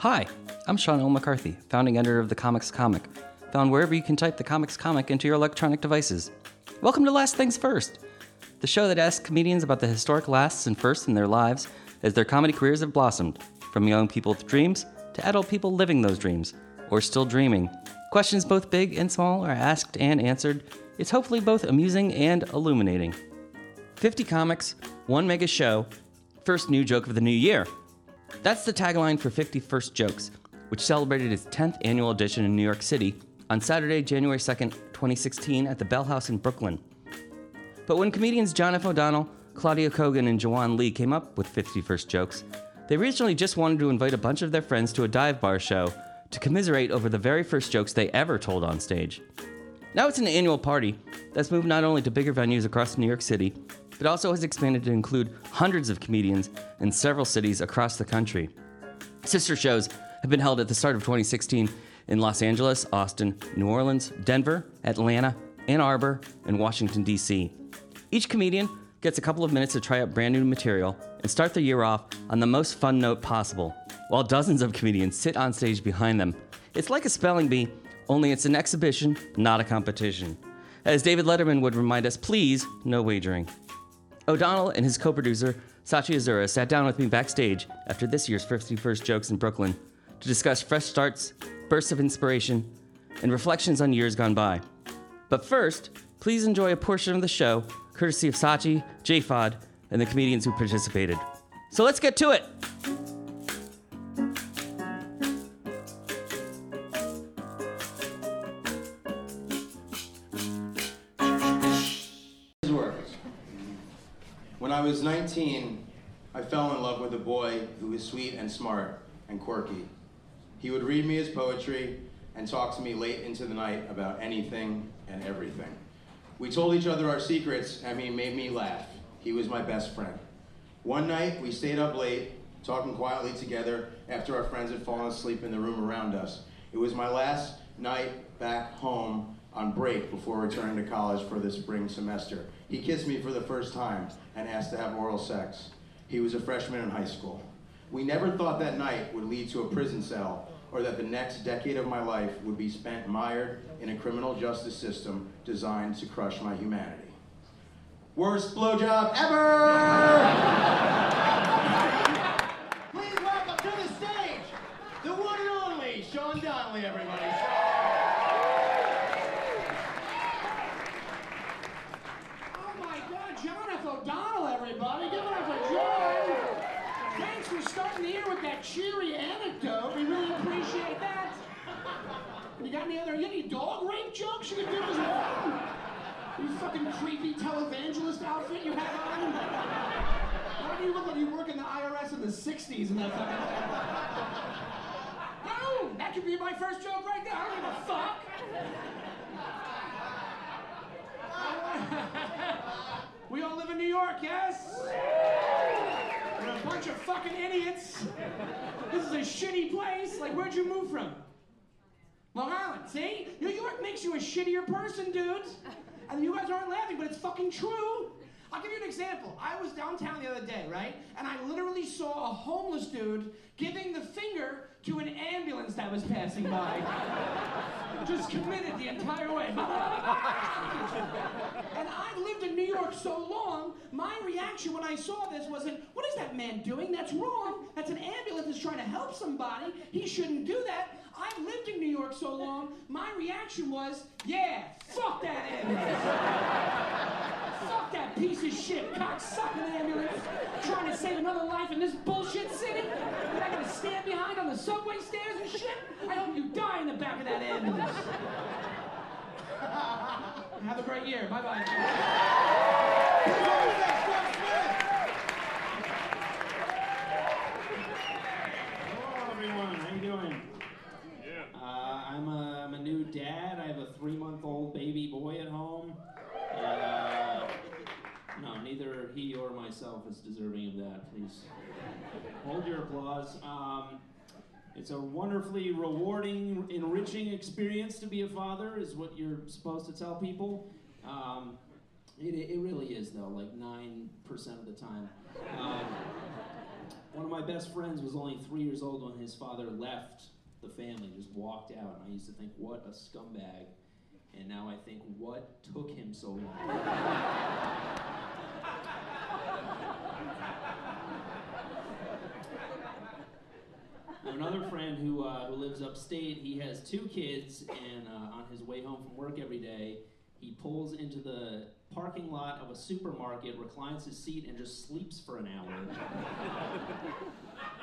Hi, I'm Sean L. McCarthy, founding editor of The Comics Comic, found wherever you can type The Comics Comic into your electronic devices. Welcome to Last Things First, the show that asks comedians about the historic lasts and firsts in their lives as their comedy careers have blossomed, from young people with dreams to adult people living those dreams, or still dreaming. Questions both big and small are asked and answered. It's hopefully both amusing and illuminating. 50 comics, one mega show, first new joke of the new year. That's the tagline for 50 First Jokes, which celebrated its 10th annual edition in New York City on Saturday, January 2nd, 2016, at the Bell House in Brooklyn. But when comedians John F. O'Donnell, Claudia Cogan, and Jiwon Lee came up with 50 First Jokes, they originally just wanted to invite a bunch of their friends to a dive bar show to commiserate over the very first jokes they ever told on stage. Now it's an annual party that's moved not only to bigger venues across New York City, but also has expanded to include hundreds of comedians in several cities across the country. Sister shows have been held at the start of 2016 in Los Angeles, Austin, New Orleans, Denver, Atlanta, Ann Arbor, and Washington, D.C. Each comedian gets a couple of minutes to try out brand new material and start the year off on the most fun note possible, while dozens of comedians sit on stage behind them. It's like a spelling bee, only it's an exhibition, not a competition. As David Letterman would remind us, please, no wagering. O'Donnell and his co producer, Sachi Ezura, sat down with me backstage after this year's 50 First Jokes in Brooklyn to discuss fresh starts, bursts of inspiration, and reflections on years gone by. But first, please enjoy a portion of the show courtesy of Sachi, JFOD, and the comedians who participated. So let's get to it! I fell in love with a boy who was sweet and smart and quirky. He would read me his poetry and talk to me late into the night about anything and everything. We told each other our secrets and he made me laugh. He was my best friend. One night, we stayed up late, talking quietly together after our friends had fallen asleep in the room around us. It was my last night back home on break before returning to college for the spring semester. He kissed me for the first time and asked to have oral sex. He was a freshman in high school. We never thought that night would lead to a prison cell or that the next decade of my life would be spent mired in a criminal justice system designed to crush my humanity. Worst blowjob ever! Please welcome to the stage the one and only Sean Donnelly, everybody. Oh my God, John F. O'Donnell, everybody. Give it up for John. Thanks for starting the year with that cheery anecdote. We really appreciate that. You got any other, you any dog rape jokes you can do as well? You fucking creepy televangelist outfit you have on? Why do you look like you work in the IRS in the 60s and that fucking... No, that could be my first joke right there. I don't give a fuck. We all live in New York, yes? We're a bunch of fucking idiots. This is a shitty place. Like, where'd you move from? Island, see? New York makes you a shittier person, dudes? And you guys aren't laughing, but it's fucking true. I'll give you an example. I was downtown the other day, right? And I literally saw a homeless dude giving the finger to an ambulance that was passing by. Just committed the entire way. and I've lived in New York so long, my reaction when I saw this wasn't, what is that man doing? That's wrong. That's an ambulance that's trying to help somebody. He shouldn't do that. I've lived in New York so long, my reaction was, yeah, fuck that ambulance. fuck that piece of shit, cocksucking ambulance, trying to save another life in this bullshit city that I gotta stand behind on the subway stairs and shit. I hope you die in the back of that ambulance. Have a great year. Bye bye. Hello, everyone. How you doing? Uh, I'm a, I'm a new dad. I have a three-month-old baby boy at home. And, uh, no, myself is deserving of that. Please hold your applause. Um, it's a wonderfully rewarding, enriching experience to be a father, is what you're supposed to tell people. Um, it, it really is, though, like 9% of the time. Um, one of my best friends was only three years old when his father left the family, just walked out. And I used to think, what a scumbag. And now I think, what took him so long? Another friend who, uh, who lives upstate, he has two kids, and uh, on his way home from work every day, he pulls into the parking lot of a supermarket, reclines his seat, and just sleeps for an hour.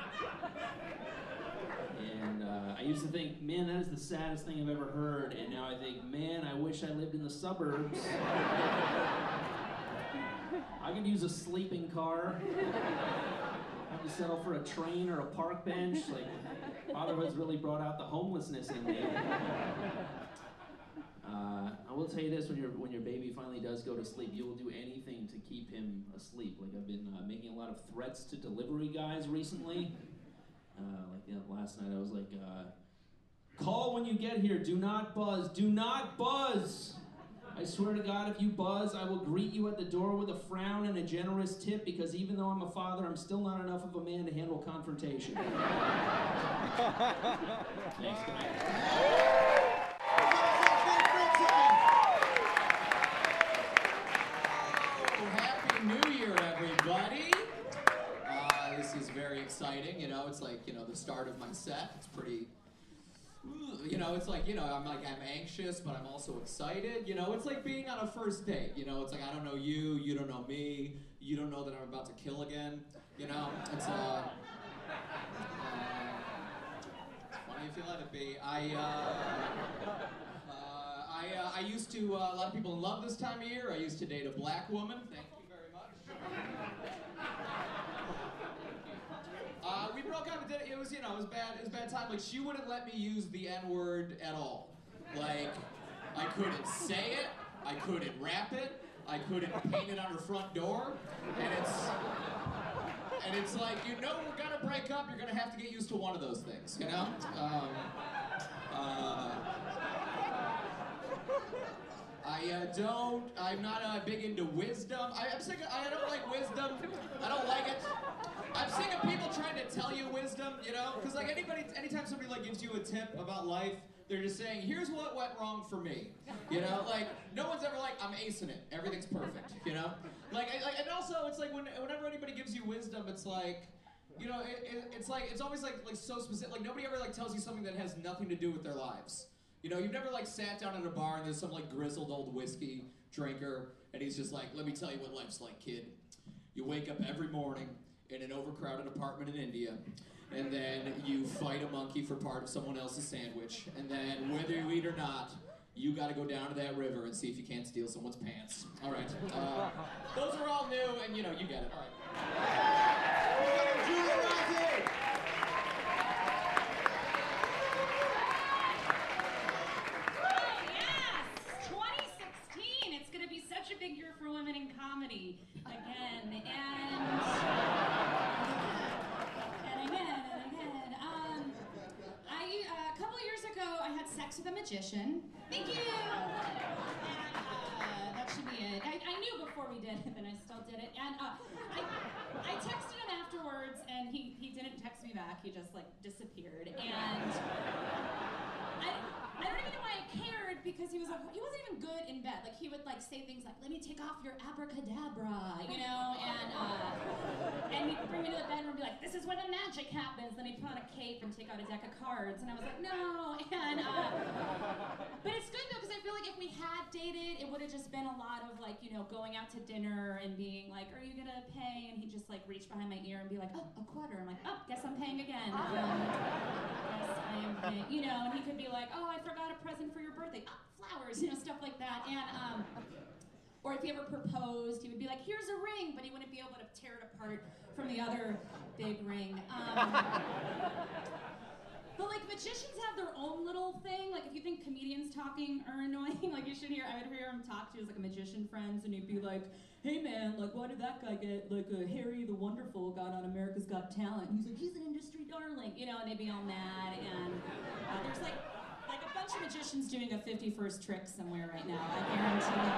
used to think, man, that is the saddest thing I've ever heard. And now I think, man, I wish I lived in the suburbs. I could use a sleeping car. Have to settle for a train or a park bench. Like, fatherhood's really brought out the homelessness in me. Uh, I will tell you this: when your when your baby finally does go to sleep, you will do anything to keep him asleep. Like I've been uh, making a lot of threats to delivery guys recently. Uh, like yeah, last night, I was like, uh, "Call when you get here. Do not buzz. Do not buzz." I swear to God, if you buzz, I will greet you at the door with a frown and a generous tip because even though I'm a father, I'm still not enough of a man to handle confrontation. Thanks, guys. Happy New Year, everybody! Uh, this is very exciting. You know, it's like you know the start of my set. It's pretty. You know, it's like you know, I'm like I'm anxious, but I'm also excited. You know, it's like being on a first date. You know, it's like I don't know you, you don't know me, you don't know that I'm about to kill again. You know, it's uh, uh funny if you let it be. I. Uh, I, uh, I used to, uh, a lot of people love this time of year. I used to date a black woman. Thank you very much. Uh, we broke up. It, was, you know, it was bad. It was bad time. Like she wouldn't let me use the N word at all. Like I couldn't say it. I couldn't rap it. I couldn't paint it on her front door. And it's and it's like you know we're gonna break up. You're gonna have to get used to one of those things. You know. Um, uh, I uh, don't. I'm not uh, big into wisdom. I, am sick. Of, I don't like wisdom. I don't like it. I'm sick of people trying to tell you wisdom. You know, because like anybody, anytime somebody like gives you a tip about life, they're just saying, "Here's what went wrong for me." You know, like no one's ever like, "I'm acing it. Everything's perfect." You know, like, I, like and also it's like when, whenever anybody gives you wisdom, it's like. You know, it, it, it's like it's always like like so specific. Like nobody ever like tells you something that has nothing to do with their lives. You know, you've never like sat down at a bar and there's some like grizzled old whiskey drinker, and he's just like, "Let me tell you what life's like, kid. You wake up every morning in an overcrowded apartment in India, and then you fight a monkey for part of someone else's sandwich, and then whether you eat or not." You got to go down to that river and see if you can't steal someone's pants. All right. Uh, those are all new, and you know, you get it. All right. Julia comedy again and and again and again. Um, I uh, a couple years ago I had sex magician. Thank you. Uh, that should be it. I, I, knew before we did it, and I still did it. And uh, I, I texted him afterwards, and he, he didn't text me back. He just like disappeared. And I, I don't even know why I cared because he was like, he wasn't even good in bed. Like he would like say things like, "Let me take off your abracadabra," you know, and uh, and he'd bring me to the bedroom and be like, "This is where the magic happens." Then he'd put on a cape and take out a deck of cards, and I was like, "No." And uh, but it's good though because I feel like if we had dated, it would have just been a lot of like you know going out to dinner and being like, "Are you gonna pay?" And he'd just like reach behind my ear and be like, "Oh, a quarter." I'm like, "Oh, guess I'm paying again." Um, yes, I am paying. You know, and he could be like, "Oh, I forgot a present for your birthday. Oh, flowers, you know, stuff like that. And um, or if he ever proposed, he would be like, "Here's a ring," but he wouldn't be able to tear it apart from the other big ring. Um, but like magicians have their own little thing. Like if you think comedians talking are annoying, like you should hear. I would hear him talk to his like a magician friends, and he'd be like, "Hey man, like why did that guy get like a Harry the Wonderful got on America's Got Talent?" He's like, "He's an industry darling," you know, and they'd be all mad. And uh, there's like like a bunch of magicians doing a 51st trick somewhere right now. I guarantee you.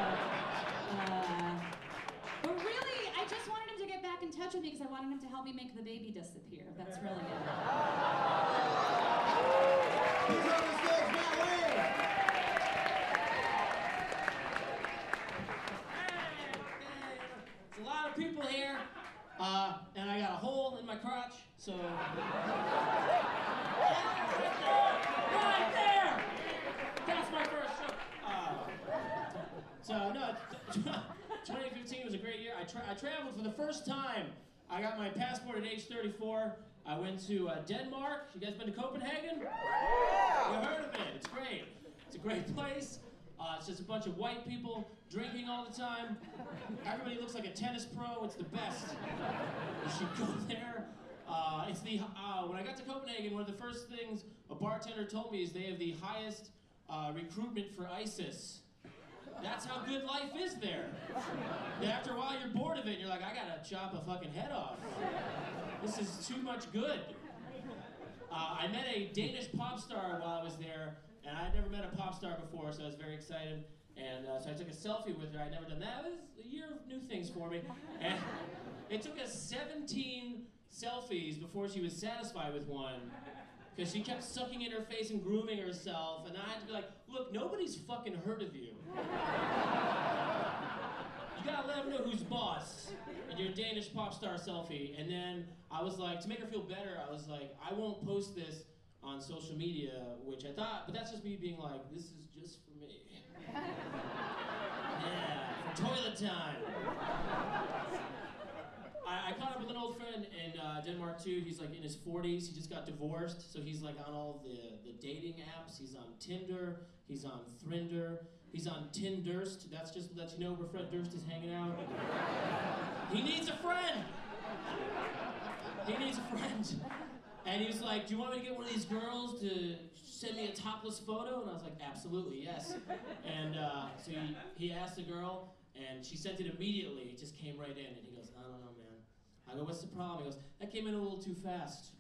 Uh, but really, I just wanted him to get back in touch with me because I wanted him to help me make the baby disappear. That's really it. People here, uh, and I got a hole in my crotch, so. right there! That's my first show. Uh, so, no, 2015 was a great year. I, tra- I traveled for the first time. I got my passport at age 34. I went to uh, Denmark. You guys been to Copenhagen? You heard of it? It's great. It's a great place. Uh, it's just a bunch of white people drinking all the time. Everybody looks like a tennis pro. It's the best. You should go there. Uh, it's the uh, when I got to Copenhagen, one of the first things a bartender told me is they have the highest uh, recruitment for ISIS. That's how good life is there. And after a while, you're bored of it. And you're like, I gotta chop a fucking head off. This is too much good. Uh, I met a Danish pop star while I was there, and I'd never met a pop star before, so I was very excited. And uh, so I took a selfie with her. I'd never done that. It was a year of new things for me. And it took us 17 selfies before she was satisfied with one. Because she kept sucking in her face and grooming herself, and I had to be like, look, nobody's fucking heard of you. You gotta let them know who's boss in your Danish pop star selfie. And then I was like, to make her feel better, I was like, I won't post this on social media, which I thought, but that's just me being like, this is just for me. Yeah, toilet time. I, I caught up with an old friend in uh, Denmark too. He's like in his 40s. He just got divorced, so he's like on all the, the dating apps. He's on Tinder. He's on Thrinder. He's on Tindurst. That's just to let you know where Fred Durst is hanging out. he needs a friend. He needs a friend. And he was like, "Do you want me to get one of these girls to send me a topless photo?" And I was like, "Absolutely, yes." And uh, so he, he asked the girl, and she sent it immediately. It just came right in, and he goes, "I don't know, man." I go, "What's the problem?" He goes, "That came in a little too fast."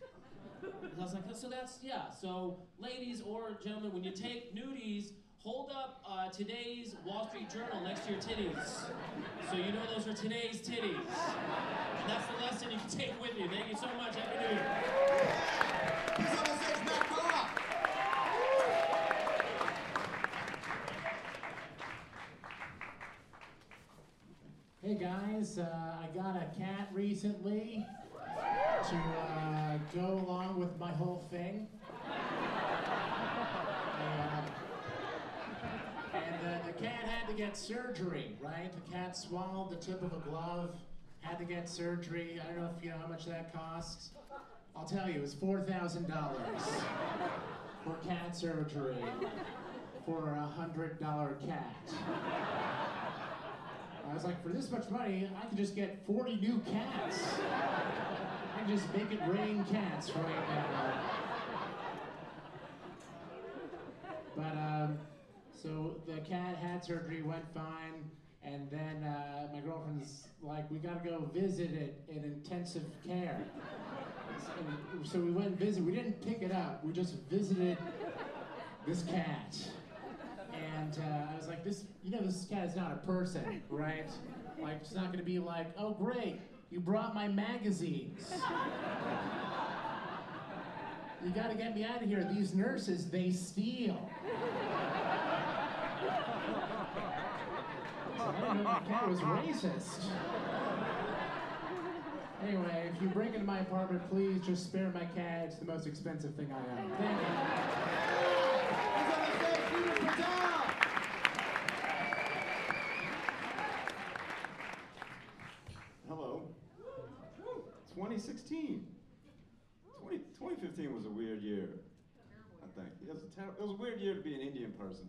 And I was like, "So that's yeah." So ladies or gentlemen, when you take nudies. Hold up uh, today's Wall Street Journal next to your titties. So you know those are today's titties. And that's the lesson you can take with you. Thank you so much. Happy New Year. Hey guys, uh, I got a cat recently to uh, go along with my whole thing. Uh, and uh, the cat had to get surgery, right? The cat swallowed the tip of a glove, had to get surgery. I don't know if you know how much that costs. I'll tell you, it was $4,000 for cat surgery for a $100 cat. I was like, for this much money, I could just get 40 new cats. I can just make it rain cats right now. But, um, so the cat had surgery, went fine, and then uh, my girlfriend's like, we gotta go visit it in intensive care. And so we went and visited. We didn't pick it up, we just visited this cat. And uh, I was like, this, you know, this cat is not a person, right? Like, it's not gonna be like, oh, great, you brought my magazines. You gotta get me out of here. These nurses, they steal. So I didn't know that was racist. Anyway, if you break into my apartment, please just spare my cat. It's the most expensive thing I own. Thank you. Hello. 2016. 20, 2015 was a weird year. I think it was a ter- it was a weird year to be an Indian person.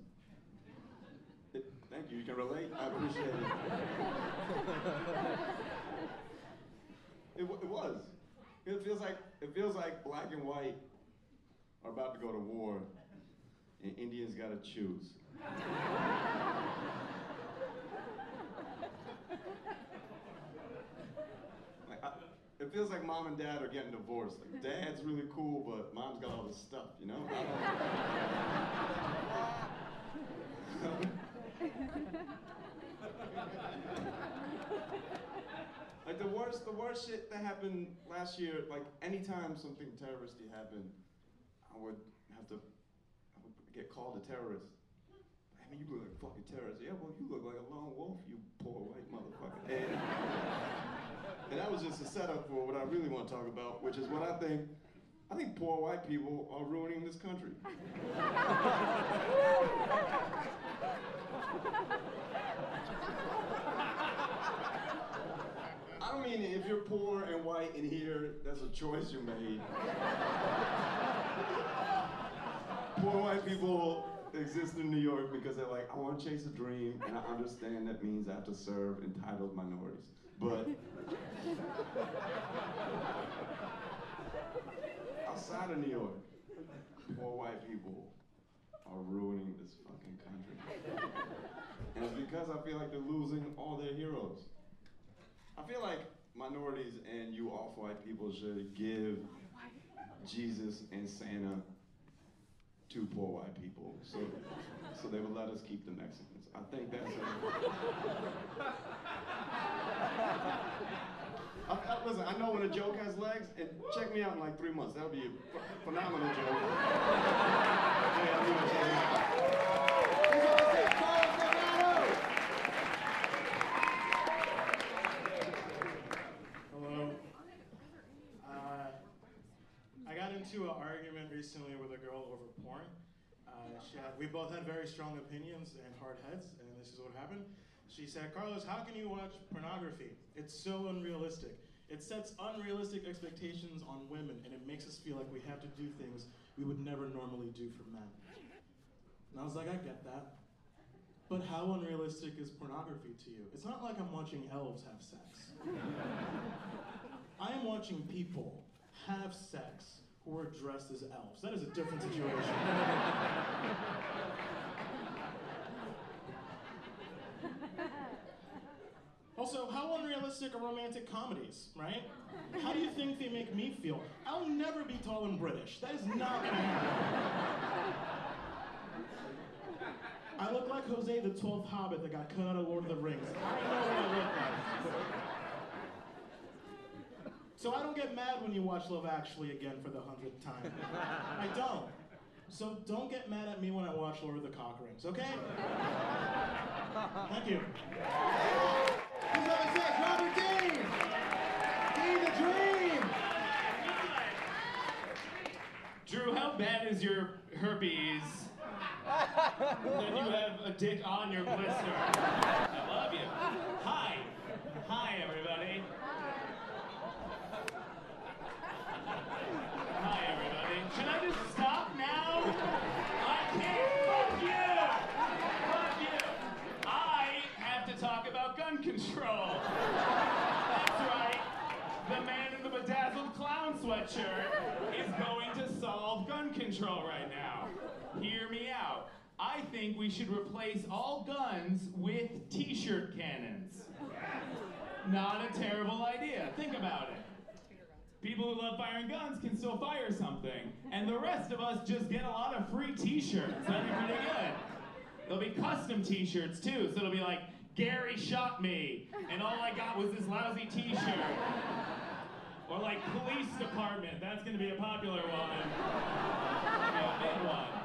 Thank you. You can relate. I appreciate it. it, it was. It feels like it feels like black and white are about to go to war, and Indians got to choose. Like, I, it feels like mom and dad are getting divorced. Like, dad's really cool, but mom's got all this stuff, you know? Like the worst, the worst shit that happened last year, like anytime something terroristy happened, I would have to, I would get called a terrorist. I mean, you look like a fucking terrorist. Yeah, well, you look like a lone wolf, you poor white motherfucker. And, and that was just a setup for what I really want to talk about, which is what I think. I think poor white people are ruining this country. I don't mean if you're poor and white in here, that's a choice you made. poor white people exist in New York because they're like, I want to chase a dream, and I understand that means I have to serve entitled minorities. But outside of New York, poor white people are ruining this fucking country. And it's because I feel like they're losing all their heroes. I feel like minorities and you off-white people should give Jesus and Santa to poor white people, so so they would let us keep the Mexicans. I think that's. A, I, I, listen, I know when a joke has legs, and check me out in like three months. That'll be a phenomenal joke. Hello. Uh, I got into an argument recently with a girl over porn. Uh, had, we both had very strong opinions and hard heads, and this is what happened. She said, Carlos, how can you watch pornography? It's so unrealistic. It sets unrealistic expectations on women, and it makes us feel like we have to do things we would never normally do for men. And I was like, I get that. But how unrealistic is pornography to you? It's not like I'm watching elves have sex. I am watching people have sex who are dressed as elves. That is a different situation. also, how unrealistic are romantic comedies, right? How do you think they make me feel? I'll never be tall and British. That is not gonna happen. I look like Jose the 12th Hobbit that got cut out of Lord of the Rings. I know what I look like. So I don't get mad when you watch Love Actually again for the hundredth time. I don't. So don't get mad at me when I watch Lord of the Cock Rings, okay? Thank you. Drew, how bad is your herpes you have a dick on your blister? I love you. Hi. Hi, everybody. Hi, everybody. Should I just stop now? I can't. Fuck you. Fuck you. I have to talk about gun control. That's right. The man in the bedazzled sweatshirt is going to solve gun control right now. Hear me out. I think we should replace all guns with t shirt cannons. Not a terrible idea. Think about it. People who love firing guns can still fire something, and the rest of us just get a lot of free t shirts. That'd be pretty good. There'll be custom t shirts too, so it'll be like, Gary shot me, and all I got was this lousy t shirt. Or like police department, that's gonna be a popular one. A big one.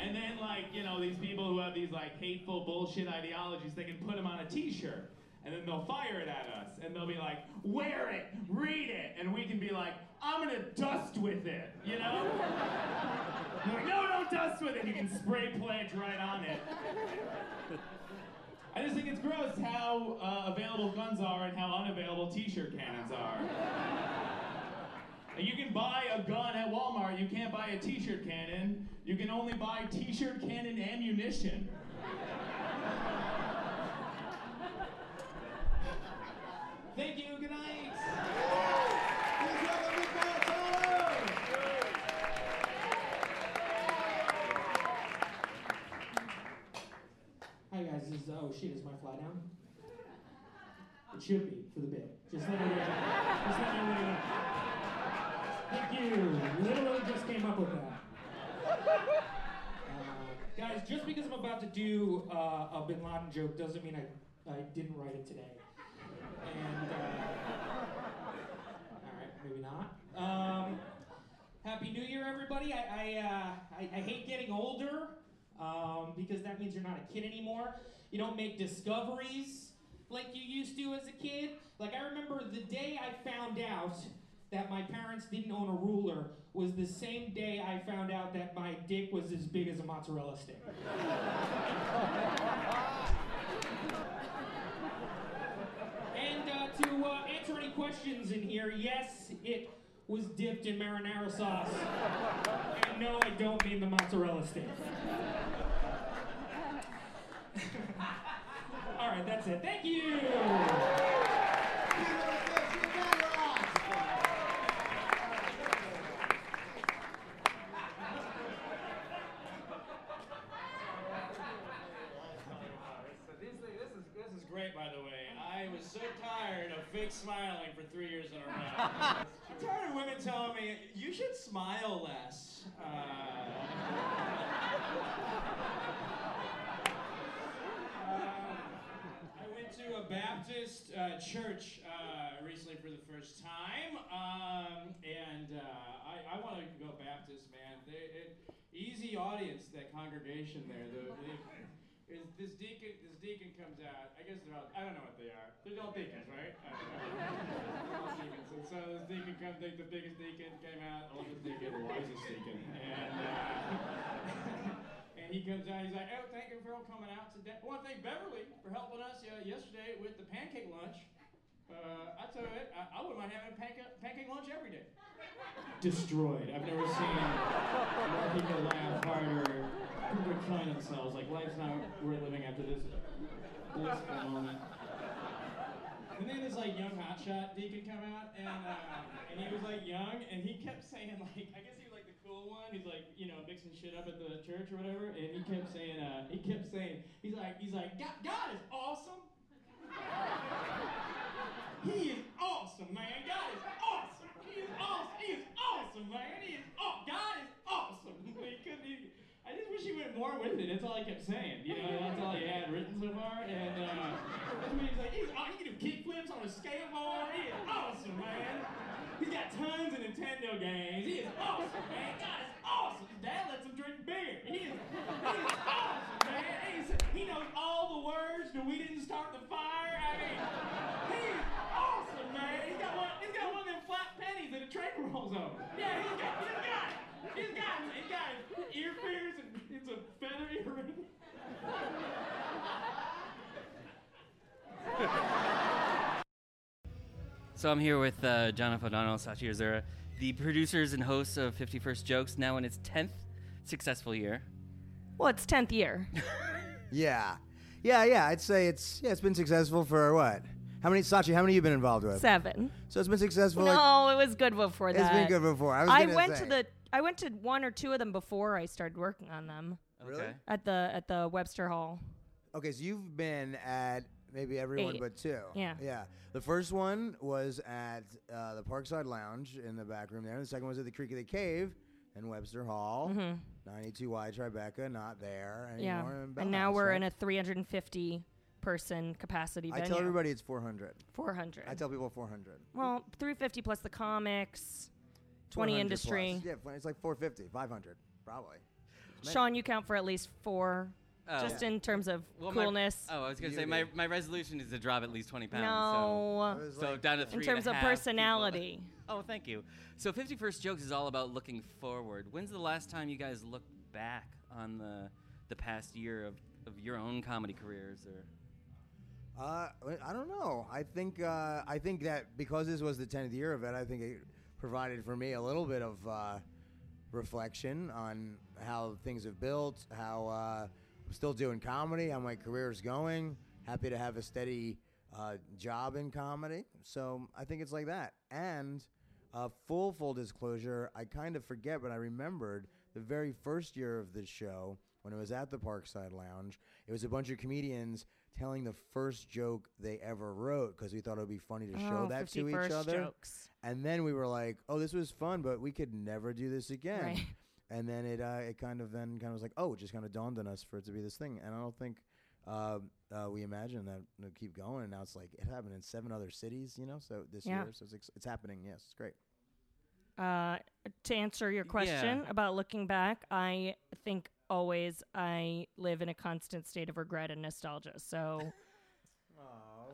And then like, you know, these people who have these like hateful bullshit ideologies, they can put them on a t-shirt. And then they'll fire it at us. And they'll be like, wear it, read it. And we can be like, I'm gonna dust with it, you know? Like, no, don't dust with it. You can spray pledge right on it. I just think it's gross how uh, available guns are and how unavailable t-shirt cannons are. You can buy a gun at Walmart, you can't buy a t-shirt cannon. You can only buy t-shirt cannon ammunition. Thank you, good night. Guys, this is oh shit, is my fly down? It should be for the bit. Just let me know. Just let me. Thank you. Literally just came up with that. Uh, guys, just because I'm about to do uh, a Bin Laden joke doesn't mean I, I didn't write it today. And uh, all right, maybe not. Um, Happy New Year, everybody. I I, uh, I, I hate getting older um, because that means you're not a kid anymore. You don't make discoveries like you used to as a kid. Like I remember the day I found out that my parents didn't own a ruler was the same day I found out that my dick was as big as a mozzarella stick. and uh, to uh, answer any questions in here, yes, it was dipped in marinara sauce. and no, I don't mean the mozzarella stick. All right, that's it. Thank you. So this, thing, this is this is great, by the way. I was so tired of fake smiling for three years in a row. I'm tired of women telling me you should smile less. Uh, um, I went to a Baptist uh, church uh, recently for the first time, um, and uh, I, I want to go Baptist, man. They, it, easy audience, that congregation there. The, the, is this deacon this deacon comes out. I guess they're all I don't know what they are. They're all deacons, right? All deacons. And so this deacon comes the, the biggest deacon came out, oldest deacon, wisest deacon. And uh, and he comes out, he's like, Oh, thank you for all coming out today. I want to thank Beverly for helping us uh, yesterday with the pancake lunch. Uh, I tell you what, I, I wouldn't mind having a pancake, pancake lunch every day. Destroyed. I've never seen more people laugh harder, people killing themselves. Like life's not worth living after this blissful moment. And then this like young hotshot deacon come out, and uh, and he was like young, and he kept saying like, I guess he cool one. He's like you know mixing shit up at the church or whatever, and he kept saying, uh, he kept saying, he's like, he's like, God, God is awesome. He is awesome, man. God is awesome. He is awesome. He is awesome, man. He is aw- God is awesome. He couldn't even, I just wish he went more with it. That's all I kept saying. You know, that's all he had written so far. And uh, he's like, he's, aw- he can do kickflips on a skateboard. He is awesome, man. He's got tons of Nintendo games. He is awesome, man. God is awesome. His dad lets him drink beer. He is, he is awesome, man. He's, he knows all the words to We Didn't Start the Fire. I mean, he is awesome, man. He's got one, he's got one of them flat pennies that a train rolls over. Yeah, he's got, he's got it. He's got it. He's got ear earphones and it's a feather earring. So I'm here with uh, Jonathan O'Donnell, Sachi Ezura, the producers and hosts of 50 First Jokes, now in its 10th successful year. Well, it's 10th year. Yeah, yeah, yeah. I'd say it's yeah, it's been successful for what? How many Sachi? How many you been involved with? Seven. So it's been successful. like- No, it was good before that. It's been good before. I was gonna went say. to the I went to one or two of them before I started working on them. Really? At the at the Webster Hall. Okay, so you've been at maybe everyone Eight. but two. Yeah. Yeah. The first one was at uh, the Parkside Lounge in the back room there. And The second was at the Creek of the Cave in Webster Hall. Mhm. 92Y Tribeca, not there Yeah. anymore. in And now Bellhouse, we're right? in a 350 person capacity I venue. tell everybody it's 400. 400. I tell people 400. Well, 350 plus the comics, 20 industry. plus. Yeah, it's like 450, 500, probably. Sean, you count for at least four, Oh. just in terms of Well, my- coolness. oh, I was going to You say, my, my resolution is to drop at least 20 pounds. No. So, so down to three in and terms a of half people. Oh, thank you. So 50 First Jokes is all about looking forward. When's the last time you guys looked back on the the past year of, of your own comedy careers or Uh, I don't know. I think uh, I think that because this was the 10th year of it, I think it provided for me a little bit of uh, reflection on how things have built, how uh, I'm still doing comedy, how my career's going. Happy to have a steady uh, job in comedy. So I think it's like that. And uh, full full disclosure, I kind of forget, but I remembered the very first year of this show when it was at the Parkside Lounge. It was a bunch of comedians telling the first joke they ever wrote because we thought it would be funny to show Oh, that to each 51st other. jokes. And then we were like, "Oh, this was fun, but we could never do this again." Right. And then it uh, it kind of then kind of was like, "Oh, it just kind of dawned on us for it to be this thing." And I don't think uh, uh, we imagine that it'll keep going. And now it's like it happened in seven other cities, you know. So this Yeah. year, so it's, ex- it's happening. Yes, it's great. Uh, to answer your question Yeah. about looking back, I think always I live in a constant state of regret and nostalgia. So.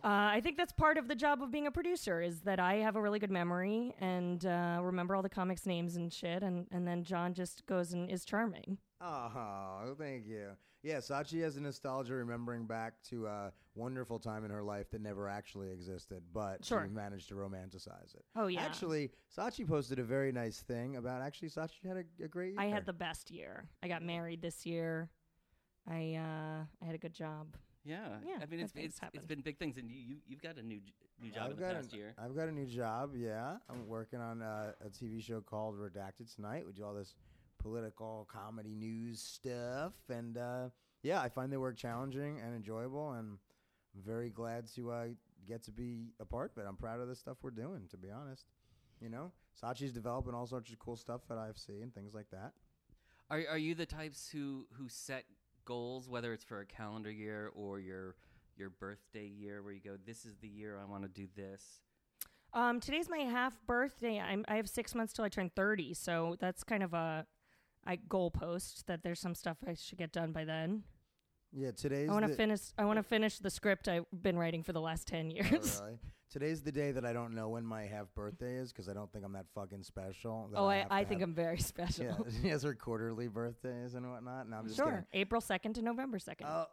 Uh, I think that's part of the job of being a producer is that I have a really good memory and uh, remember all the comics names and shit, and, and then John just goes and is charming. Oh, thank you. Yeah, Sachi has a nostalgia remembering back to a wonderful time in her life that never actually existed, but Sure. she managed to romanticize it. Oh, yeah. Actually, Sachi posted a very nice thing about actually Sachi had a, a great year. I had the best year. I got married this year. I uh, I had a good job. Yeah, Yeah, I mean, it's it's, happen. it's been big things, and you, you you've got a new new job I've in the past a, year. I've got a new job. Yeah, I'm working on a, a TV show called Redacted tonight. We do all this political comedy news stuff, and uh, yeah, I find the work challenging and enjoyable, and I'm very glad to uh, get to be a part of it. I'm proud of the stuff we're doing. To be honest, you know, Sachi's developing all sorts of cool stuff at IFC and things like that. Are are you the types who who set goals, whether it's for a calendar year or your your birthday year, where you go, this is the year I want to do this? Um, today's my half birthday. I'm, I have six months till I turn 30, so that's kind of a I goalpost that there's some stuff I should get done by then. Yeah, today's I want to finish. I want to finish the script I've been writing for the last ten years. really? Today's the day that I don't know when my half birthday is because I don't think I'm that fucking special. that Oh, I- have I to think have- I'm very special. Yeah, she has her quarterly birthdays and whatnot. No, I'm just sure, kidding. April second to November second. Oh,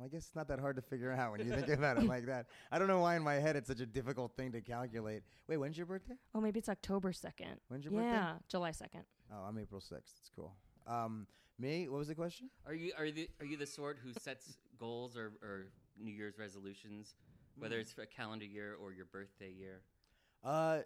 I guess it's not that hard to figure out when you think about it like that. I don't know why in my head it's such a difficult thing to calculate. Wait, when's your birthday? oh, maybe it's October second. When's your birthday? yeah. July second. Oh, I'm April 6th. It's cool. Um, me? What was the question? Are you are you the, are you the sort who sets goals or, or New Year's resolutions, whether it's for a calendar year or your birthday year? Uh,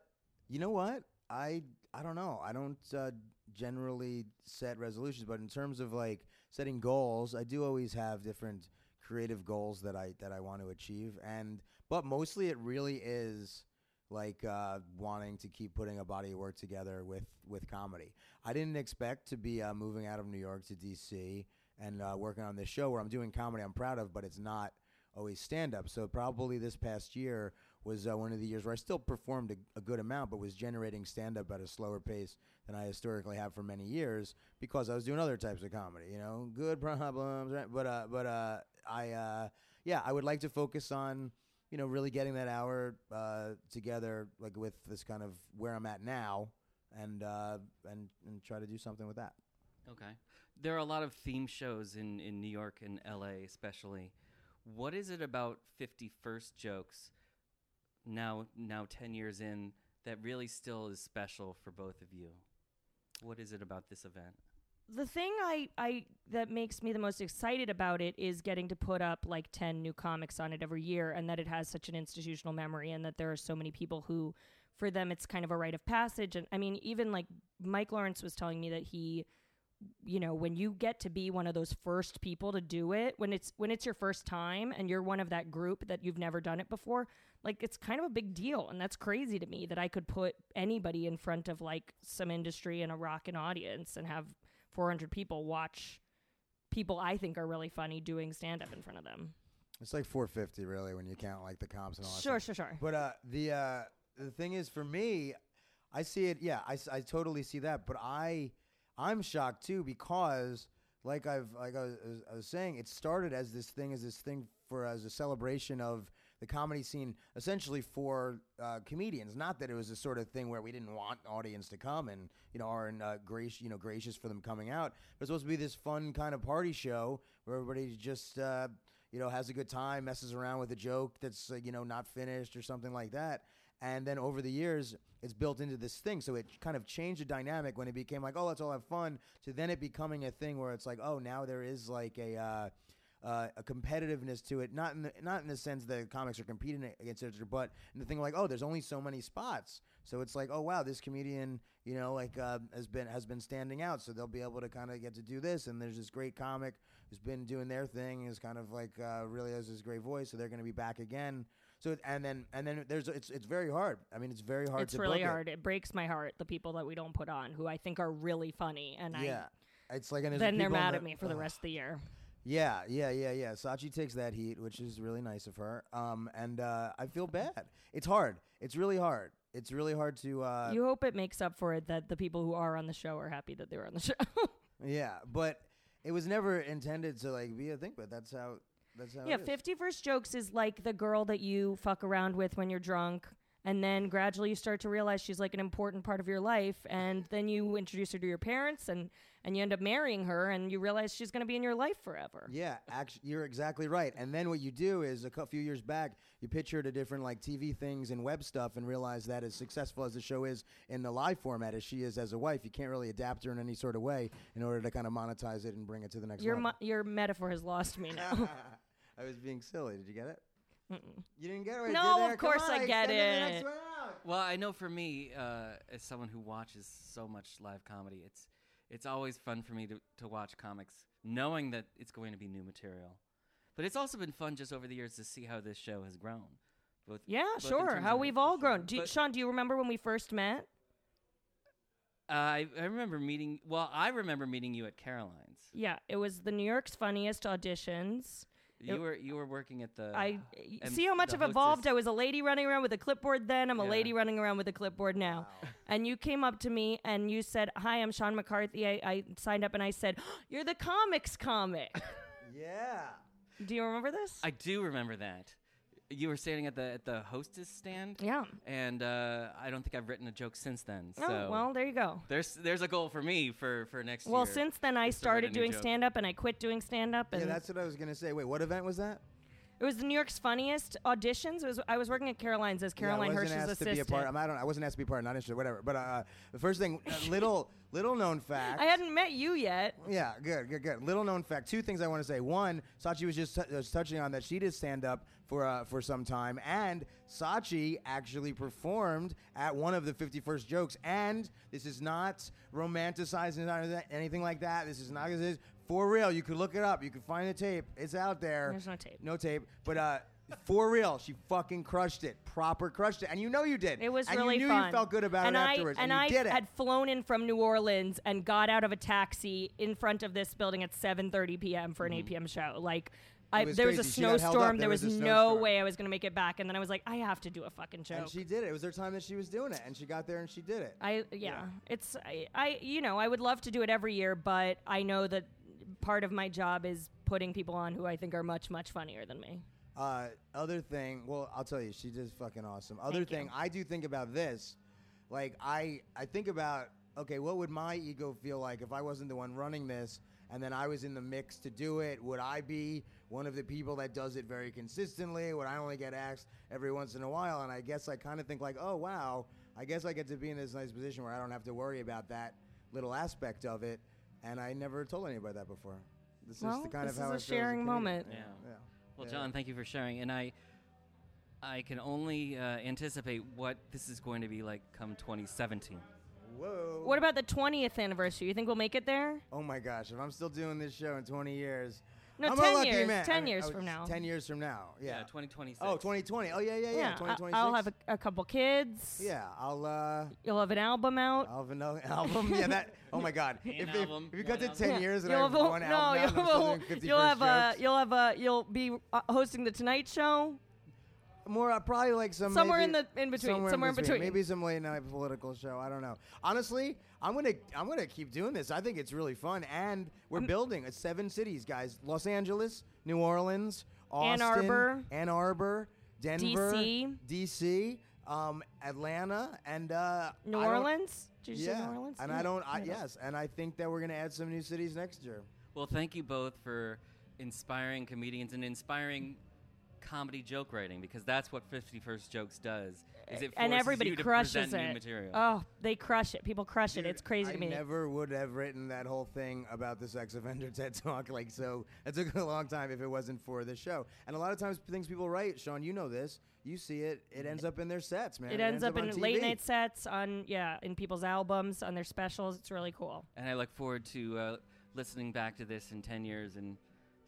you know what? I I don't know. I don't uh, generally set resolutions, but in terms of like setting goals, I do always have different creative goals that I that I want to achieve, and but mostly it really is like uh, wanting to keep putting a body of work together with with comedy. I didn't expect to be uh, moving out of New York to DC and uh, working on this show where I'm doing comedy I'm proud of, but it's not always stand up. So probably this past year was uh, one of the years where I still performed a, a good amount, but was generating stand up at a slower pace than I historically have for many years because I was doing other types of comedy. You know, good problems, right? But uh, but uh, I yeah, I would like to focus on you know really getting that hour uh, together, like with this kind of where I'm at now, and uh, and and try to do something with that. Okay. There are a lot of theme shows in, in New York and LA, especially. What is it about 50 First jokes now now 10 years in that really still is special for both of you? What is it about this event? The thing I, I that makes me the most excited about it is getting to put up like 10 new comics on it every year and that it has such an institutional memory and that there are so many people who for them it's kind of a rite of passage. And i mean even like mike lawrence was telling me that he you know when you get to be one of those first people to do it when it's when it's your first time and you're one of that group that you've never done it before like it's kind of a big deal. And that's crazy to me that i could put anybody in front of like some industry and a rockin' audience and have 400 people watch people i think are really funny doing stand up in front of them It's like 450 really when you count like the comps and all that. Sure, stuff. sure, sure. But uh, the uh, the thing is, for me, I see it. Yeah, I, I totally see that. But I I'm shocked too because like I've like I was, I was saying, it started as this thing as this thing for as a celebration of the comedy scene, essentially for uh, comedians. Not that it was a sort of thing where we didn't want audience to come and you know are uh, gracious you know gracious for them coming out. But it's supposed to be this fun kind of party show where everybody just. Uh, you know, has a good time, messes around with a joke that's uh, you know not finished or something like that. And then over the years, it's built into this thing. So it kind of changed the dynamic when it became like, oh, let's all have fun, to then it becoming a thing where it's like, oh, now there is like a. Uh, a competitiveness to it, not in the, not in the sense that comics are competing against each other, but in the thing like, oh, there's only so many spots, so it's like, oh wow, this comedian, you know, like uh, has been has been standing out, so they'll be able to kind of get to do this, and there's this great comic who's been doing their thing, is kind of like uh, really has this great voice, so they're going to be back again. So and then and then there's it's it's very hard. I mean, it's very hard it's to really book it. hard it. breaks my heart the people that we don't put on who i think are really funny and Yeah, it's like and then they're mad the- at me for the rest of the year Yeah, yeah, yeah, yeah. Sachi takes that heat, which is really nice of her. Um, and uh, I feel bad. It's hard. It's really hard. It's really hard to. Uh, you hope it makes up for it that the people who are on the show are happy that they were on the show. yeah, but it was never intended to like be a thing. But that's how. That's how. yeah. Fifty First Jokes is like the girl that you fuck around with when you're drunk. And then gradually you start to realize she's like an important part of your life, and then you introduce her to your parents, and and you end up marrying her, and you realize she's going to be in your life forever. Yeah, actually, you're exactly right. And then what you do is a cou- few years back, you pitch her to different like TV things and web stuff, and realize that as successful as the show is in the live format as she is as a wife, you can't really adapt her in any sort of way in order to kind of monetize it and bring it to the next Your level. mo- your metaphor has lost me now. I was being silly. Did you get it? Mm-mm. You didn't get it. Right No, there. of course on, I get extend the next it. Well, I know for me, uh, as someone who watches so much live comedy, it's it's always fun for me to, to watch comics, knowing that it's going to be new material. But it's also been fun just over the years to see how this show has grown. Both Yeah, both sure. How we've all grown. Do you, But- Sean, do you remember when we first met? Uh, I, I remember meeting. Well, I remember meeting you at Caroline's. Yeah, it was the New York's funniest auditions. You It- were you were working at the. I and um, see how much I've evolved. I was a lady running around with a clipboard then. I'm a lady running around with a clipboard now. And you came up to me and you said, "Hi, I'm Sean McCarthy." I, I signed up and I said, "You're the comics comic." Yeah. Do you remember this? I do remember that. You were standing at the at the hostess stand. Yeah. And uh, I don't think I've written a joke since then. Oh, well, there you go. There's there's a goal for me for for next year. Well, since then I is to write a started doing joke. stand up and I quit doing stand up Yeah, that's what I was gonna say. Wait, what event was that? it was the New York's funniest auditions. It was I was working at Caroline's as Caroline yeah, I wasn't Hirsch's asked assistant. to be a part. I, mean, I don't. I wasn't asked to be a part. Not interested. Whatever. But uh, the first thing, uh, little little known fact. I hadn't met you yet. Yeah, good, good, good. Little known fact. Two things I want to say. One, Sachi was just t- was touching on that she did stand up for uh, for some time, and Sachi actually performed at one of the 50 First jokes. And this is not romanticizing or anything like that. This is not. This is for real. You could look it up. You could find the tape. It's out there. There's no tape. No tape. But uh, for real, she fucking crushed it. Proper crushed it, and you know you did. It was and really you knew fun. you felt good about and it I, afterwards, and you I did it. had flown in from New Orleans and got out of a taxi in front of this building at 7:30 p.m. for an 8 p.m. show. Like. I, was there was a crazy. She got held up. snowstorm. There There was no way I was going to make it back. And then I was like, I have to do a fucking joke. and she did it. It was her time that she was doing it, and she got there and she did it. I yeah, it's I, I you know I would love to do it every year, but I know that part of my job is putting people on who I think are much much funnier than me. Uh, other thing, well, I'll tell you, she did fucking awesome. Other Thank you. thing, I do think about this. Like, I, I think about, okay, what would my ego feel like if I wasn't the one running this and then I was in the mix to do it? Would I be one of the people that does it very consistently? Would I only get asked every once in a while? And I guess I kind of think, like, oh, wow, I guess I get to be in this nice position where I don't have to worry about that little aspect of it. And I never told anybody that before. This Well, is the kind this of how is I a feel as sharing comedian. moment. Yeah. yeah. Well, Yeah. John, thank you for sharing, and I, I can only uh, anticipate what this is going to be like come 2017. Whoa. What about the 20th anniversary? You think we'll make it there? Oh my gosh, if I'm still doing this show in 20 years. No, I'm 10 a lucky years, Man. 10 I mean, years oh, from now. 10 years from now. Yeah. 2026. Oh, 2020. Oh, yeah, yeah, yeah. I- 2026. I'll have a, a couple kids. Yeah, I'll, uh. You'll have an album out. I'll have an album. yeah, that. Oh my God. An if, if, album, if you got to 10 Yeah. years and You'll I have a- one no, album out and I'm you'll, still doing 50 you'll first have a you'll have a you'll be uh, hosting the Tonight Show. More uh, probably like some Somewhere maybe- in the- in between, somewhere in between. maybe some late night political show i don't know honestly i'm gonna i'm gonna keep doing this i think it's really fun and we're building it's seven cities guys los angeles new orleans austin, Ann Arbor. ann arbor denver DC. dc um, atlanta and uh, New Orleans? Did you say New Orleans? and Yeah, i don't I, yeah. yes and i think that we're gonna add some new cities next year Well, thank you both for inspiring comedians and inspiring comedy joke writing because that's what 50 First Jokes does. Is it and everybody you crushes present it. new material. Oh, they crush it. People crush it. It's crazy I to me. I never would have written that whole thing about the sex offender TED talk. Like, so it took a long time if it wasn't for the show. And a lot of times, things people write, Sean, you know this. You see it. It ends up in their sets, man. it ends up on in TV. late night sets on yeah, in people's albums, on their specials. It's really cool. And I look forward to uh, listening back to this in 10 years and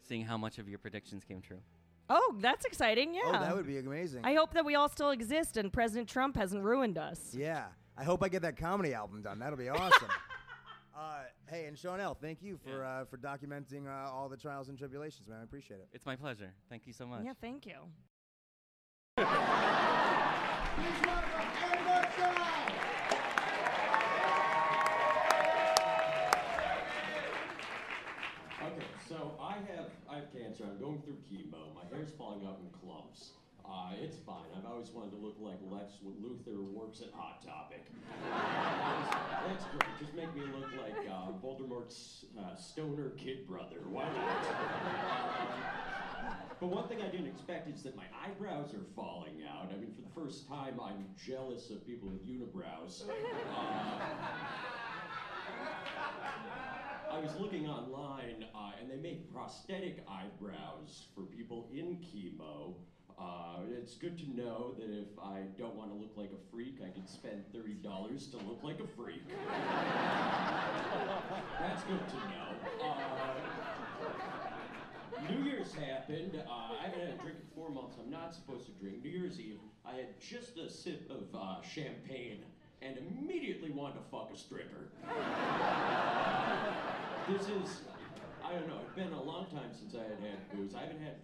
seeing how much of your predictions came true. Oh, that's exciting. Yeah. Oh, that would be amazing. I hope that we all still exist and President Trump hasn't ruined us. yeah. I hope I get that comedy album done. That'll be awesome. Uh, hey, and Sean L, thank you for uh, for documenting uh, all the trials and tribulations, man. I appreciate it. It's my pleasure. Thank you so much. Yeah, thank you. I have I have cancer. I'm going through chemo. My hair's falling out in clumps. Uh, it's fine. I've always wanted to look like Lex Luthor works at Hot Topic. that's, great. Just make me look like uh, Voldemort's uh, stoner kid brother. Why not? But one thing I didn't expect is that my eyebrows are falling out. I mean, for the first time, I'm jealous of people with unibrows. Uh, I was looking online, uh, and they make prosthetic eyebrows for people in chemo. Uh, it's good to know that if I don't want to look like a freak, I can spend thirty dollars to look like a freak. That's good to know. Uh, New Year's happened. Uh, I haven't had a drink in four months. I'm not supposed to drink. New Year's Eve, I had just a sip of uh, champagne and immediately wanted to fuck a stripper. this is, I don't know, it's been a long time since I had had booze. I haven't had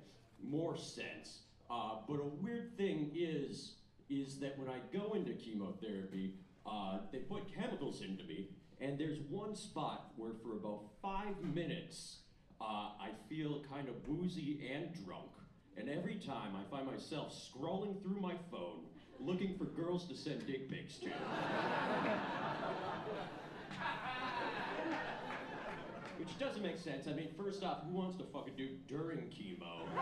more sense. Uh, but a weird thing is, is that when I go into chemotherapy, uh, they put chemicals into me, and there's one spot where for about five minutes, uh, I feel kind of woozy and drunk. And every time I find myself scrolling through my phone, looking for girls to send dick pics to. Which doesn't make sense. I mean, first off, who wants to fuck a dude during chemo? Uh,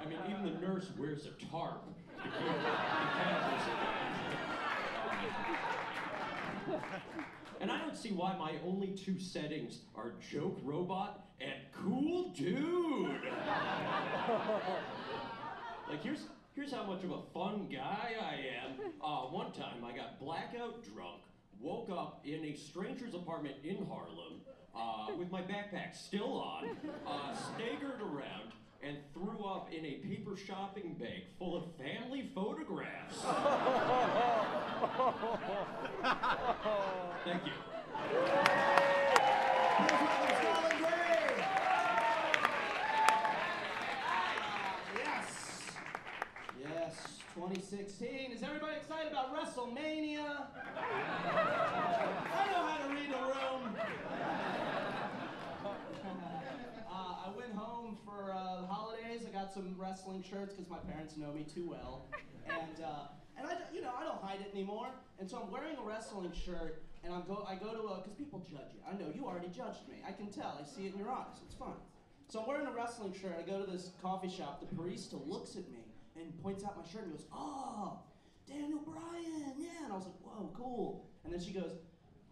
I mean, even the nurse wears a tarp to keep And I don't see why my only two settings are joke robot and cool dude. like here's here's how much of a fun guy I am. Uh, one time I got blackout drunk, woke up in a stranger's apartment in Harlem uh, with my backpack still on, uh, staggered around, and threw up in a paper shopping bag full of family photographs. Thank you. Yes. Yes, 2016. Is everybody excited about WrestleMania? I know how to read a room. Uh, I went home for uh, the holidays. I got some wrestling shirts because my parents know me too well, and uh, and I you know I don't hide it anymore. And so I'm wearing a wrestling shirt, and I'm go I go to a because people judge you. I know you already judged me. I can tell. I see it in your eyes. It's fine. So I'm wearing a wrestling shirt. I go to this coffee shop. The barista looks at me and points out my shirt and goes, "Oh, Daniel Bryan, yeah." And I was like, "Whoa, cool." And then she goes,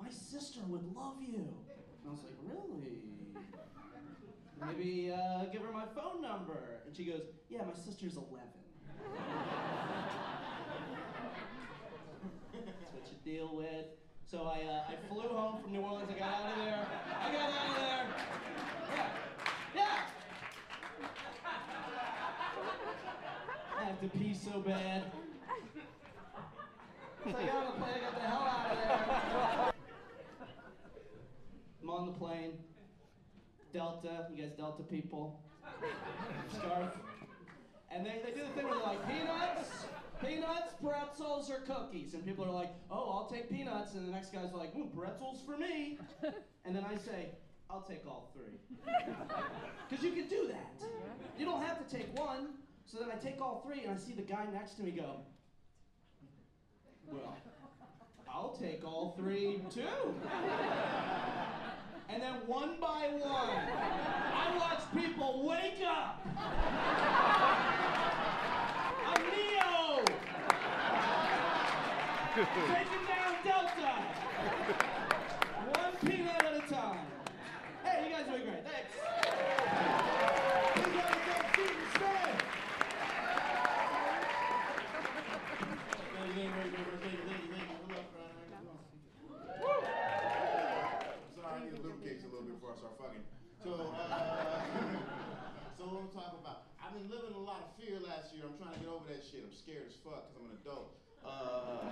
"My sister would love you." And I was like, "Really?" Maybe uh, give her my phone number. And she goes, Yeah, my sister's 11. That's what you deal with. So I, uh, I flew home from New Orleans. I got out of there. I got out of there. Yeah. Yeah. I have to pee so bad. So I got on the plane. I got the hell out of there. I'm on the plane. Delta, you guys Delta people. Scarf. And they, they do the thing where they're like, peanuts, peanuts, pretzels, or cookies. And people are like, oh, I'll take peanuts. And the next guy's like, ooh, pretzels for me. And then I say, I'll take all three. Because you can do that. You don't have to take one. So then I take all three, and I see the guy next to me go, well, I'll take all three too. And then one by one, I watch people wake up. I'm Neo. Taking down Delta. One peanut at a time. Hey, you guys are doing great. Thanks. You guys got Steven Smith. Thank you, thank you, thank you, thank you, thank you, thank you. Hold up, Brian. I'm sorry, I need to lubricate you a little bit before I start fucking. So, uh, so what I'm talking about? I've been living in a lot of fear last year. I'm trying to get over that shit. I'm scared as fuck because I'm an adult. Uh,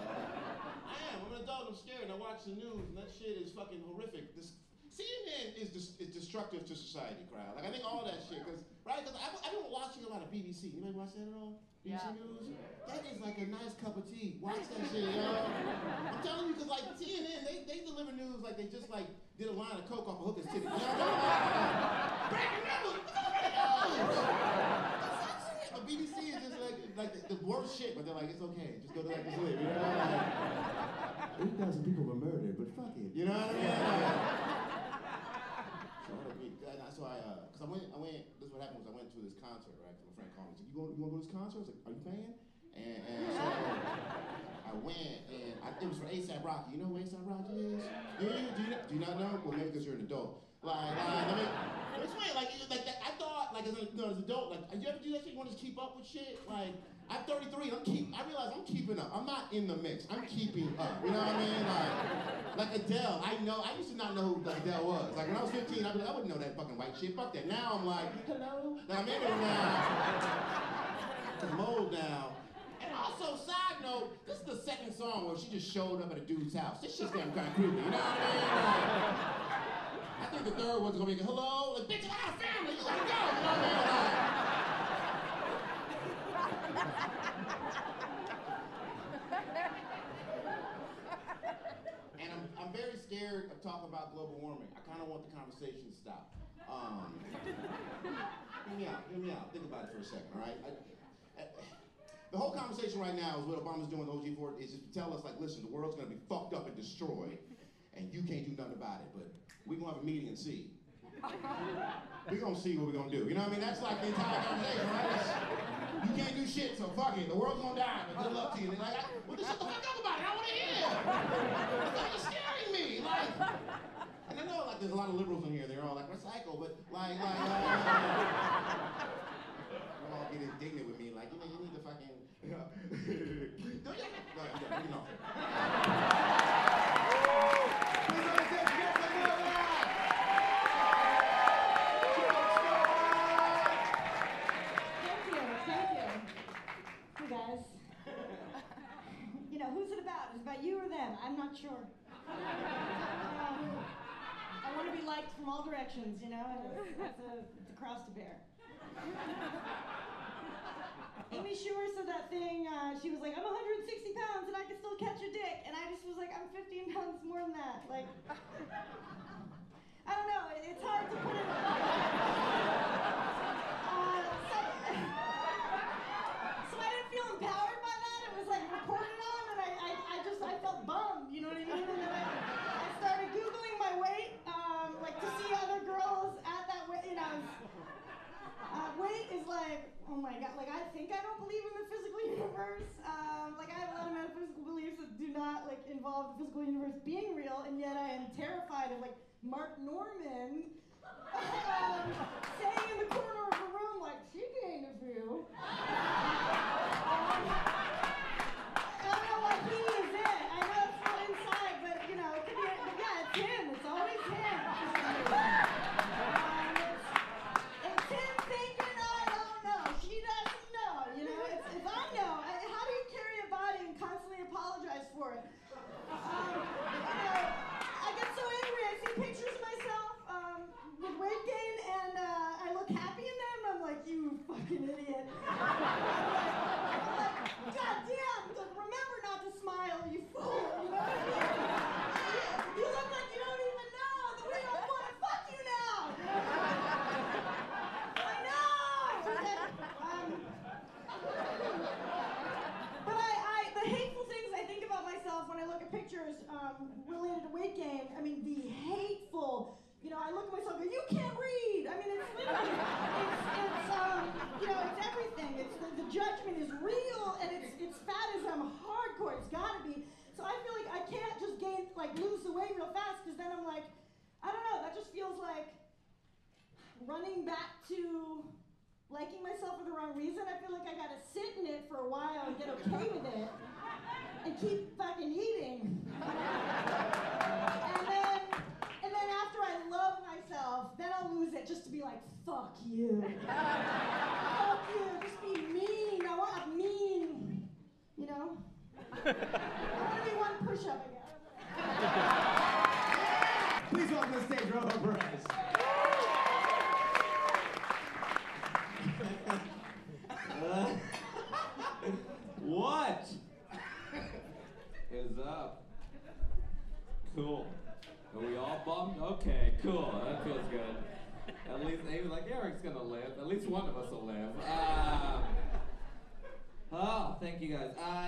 I am. I'm an adult. I'm scared. And I watch the news, and that shit is fucking horrific. This CNN is dis- is destructive to society, crowd. Like I think all that shit, cause right? Cause I've, I've been watching a lot of BBC. Anybody watch that at all? BBC Yeah. News. That is like a nice cup of tea. Watch that shit, yo. I'm telling you, cause like CNN, they, they deliver news like they just like did a line of coke off a hooker's titty. You know what I'm saying? Breaking news. BBC is just like like the, the worst shit, but they're like it's okay, just go to like sleep. You know? Like, Eight thousand people were murdered, but fuck it. You know what I mean? Like, so I so I, uh, cause I went, I went. This is what happened was I went to this concert, right? 'Cause my friend called me. Said, "You going, you want to go to this concert?" I was like, "Are you paying?" And, and so I went, and I, it was for ASAP Rocky. You know who ASAP Rocky is? Do you? Do you, do you not know? Well, maybe because you're an adult. Like, like, I mean, it's weird. Like, like that, I thought, like, as an you know, as an adult, like, you ever do that shit? You want to keep up with shit? Like, I'm 33, I'm keep. I realize I'm keeping up. I'm not in the mix. I'm keeping up. You know what I mean? Like, like Adele. I know. I used to not know who Adele was. Like when I was 15, I'd be like, I wouldn't know that fucking white shit. Fuck that. Now I'm like, hello. Like, I'm in it now. Mold now. And also, side note, this is the second song where she just showed up at a dude's house. This shit's getting kind of creepy. You know what I mean? Like, I think the third one's gonna be hello, like bitch, I got a family. You gotta go. You know what I mean? And I'm, I'm very scared of talking about global warming. I kind of want the conversation to stop. Um, hear me out. Hear me out. Think about it for a second. All right. I, I, the whole conversation right now is what Obama's doing with OG4 is just to tell us, like, listen, the world's gonna be fucked up and destroyed, and you can't do nothing about it. But we're gonna have a meeting and see. We're gonna see what we're gonna do. You know what I mean? That's like the entire conversation, right? It's- you can't do shit, so fuck it. The world's gonna die, but good luck to you. And they're like, I- well, then shut the fuck up about it. I wanna hear. You're scaring me. Like, and I know like there's a lot of liberals in here. They're all like recycle, but like, like, uh, they're all get indignant with me. Like, you know, you need to fucking. Don't you? No, no, no, no. From all directions, you know? It's a, it's a cross to bear. Amy Schumer said that thing, uh, she was like, I'm 160 pounds and I can still catch a dick. And I just was like, I'm 15 pounds more than that. Like, I don't know, it- it's hard to put it. Uh, so, so I didn't feel empowered by that. It was like reported on, and I, I, I just I felt bummed. You know what I mean? And then I, I started googling my weight, um, like to see other girls at that weight. You know, uh, weight is like oh my god. Like I think I don't believe in the physical universe. Um, like I have a lot of metaphysical beliefs that do not like involve the physical universe being real, and yet I am terrified of like Mark Norman um, saying in the corner of the room, like, she gained a few.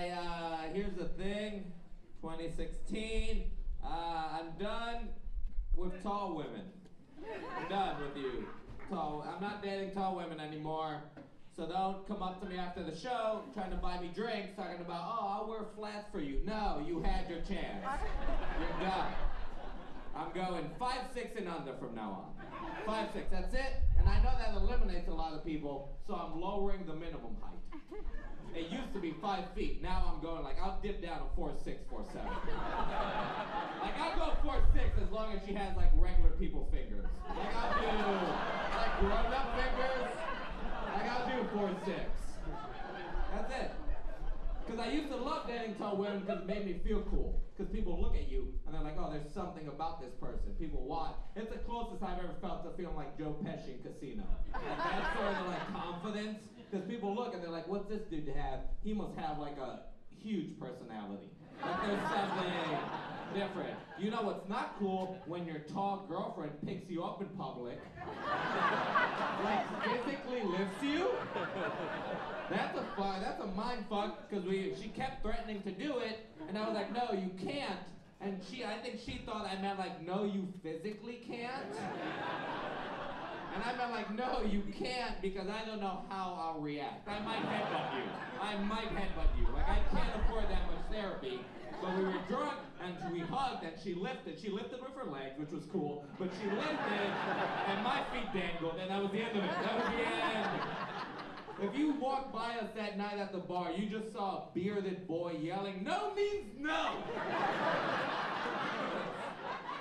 I uh, here's the thing. 2016. Uh, I'm done with tall women. I'm done with you. Tall. I'm not dating tall women anymore. So don't come up to me after the show trying to buy me drinks, talking about, oh, I'll wear flats for you. No, you had your chance. You're done. I'm going five six and under from now on. Five six, that's it. And I know that eliminates a lot of people, so I'm lowering the minimum height. It used to be five feet. Now I'm going like I'll dip down to four six, four seven. like I'll go four six as long as she has like regular people fingers. Like I'll do like grown up fingers. Like I'll do four six. That's it. Because I used to love dating tall women because it made me feel cool. Because people look at you and they're like, oh, there's something about this person. People watch. It's the closest I've ever felt to feeling like Joe Pesci in Casino. Like that sort of like confidence. Because people look and they're like, what's this dude have? He must have like a huge personality. Like there's something different. You know what's not cool? When your tall girlfriend picks you up in public, like physically lifts you. That's a fu- That's a mind fuck because we. She kept threatening to do it, and I was like, no, you can't. And she, I think she thought I meant like, no, you physically can't. And I meant like, no, you can't because I don't know how I'll react. I might headbutt you. I might headbutt you. Like I can't afford that much therapy. But we were drunk and we hugged and she lifted. She lifted with her legs, which was cool. But she lifted and my feet dangled and that was the end of it. That was the end. If you walked by us that night at the bar, you just saw a bearded boy yelling, no means no!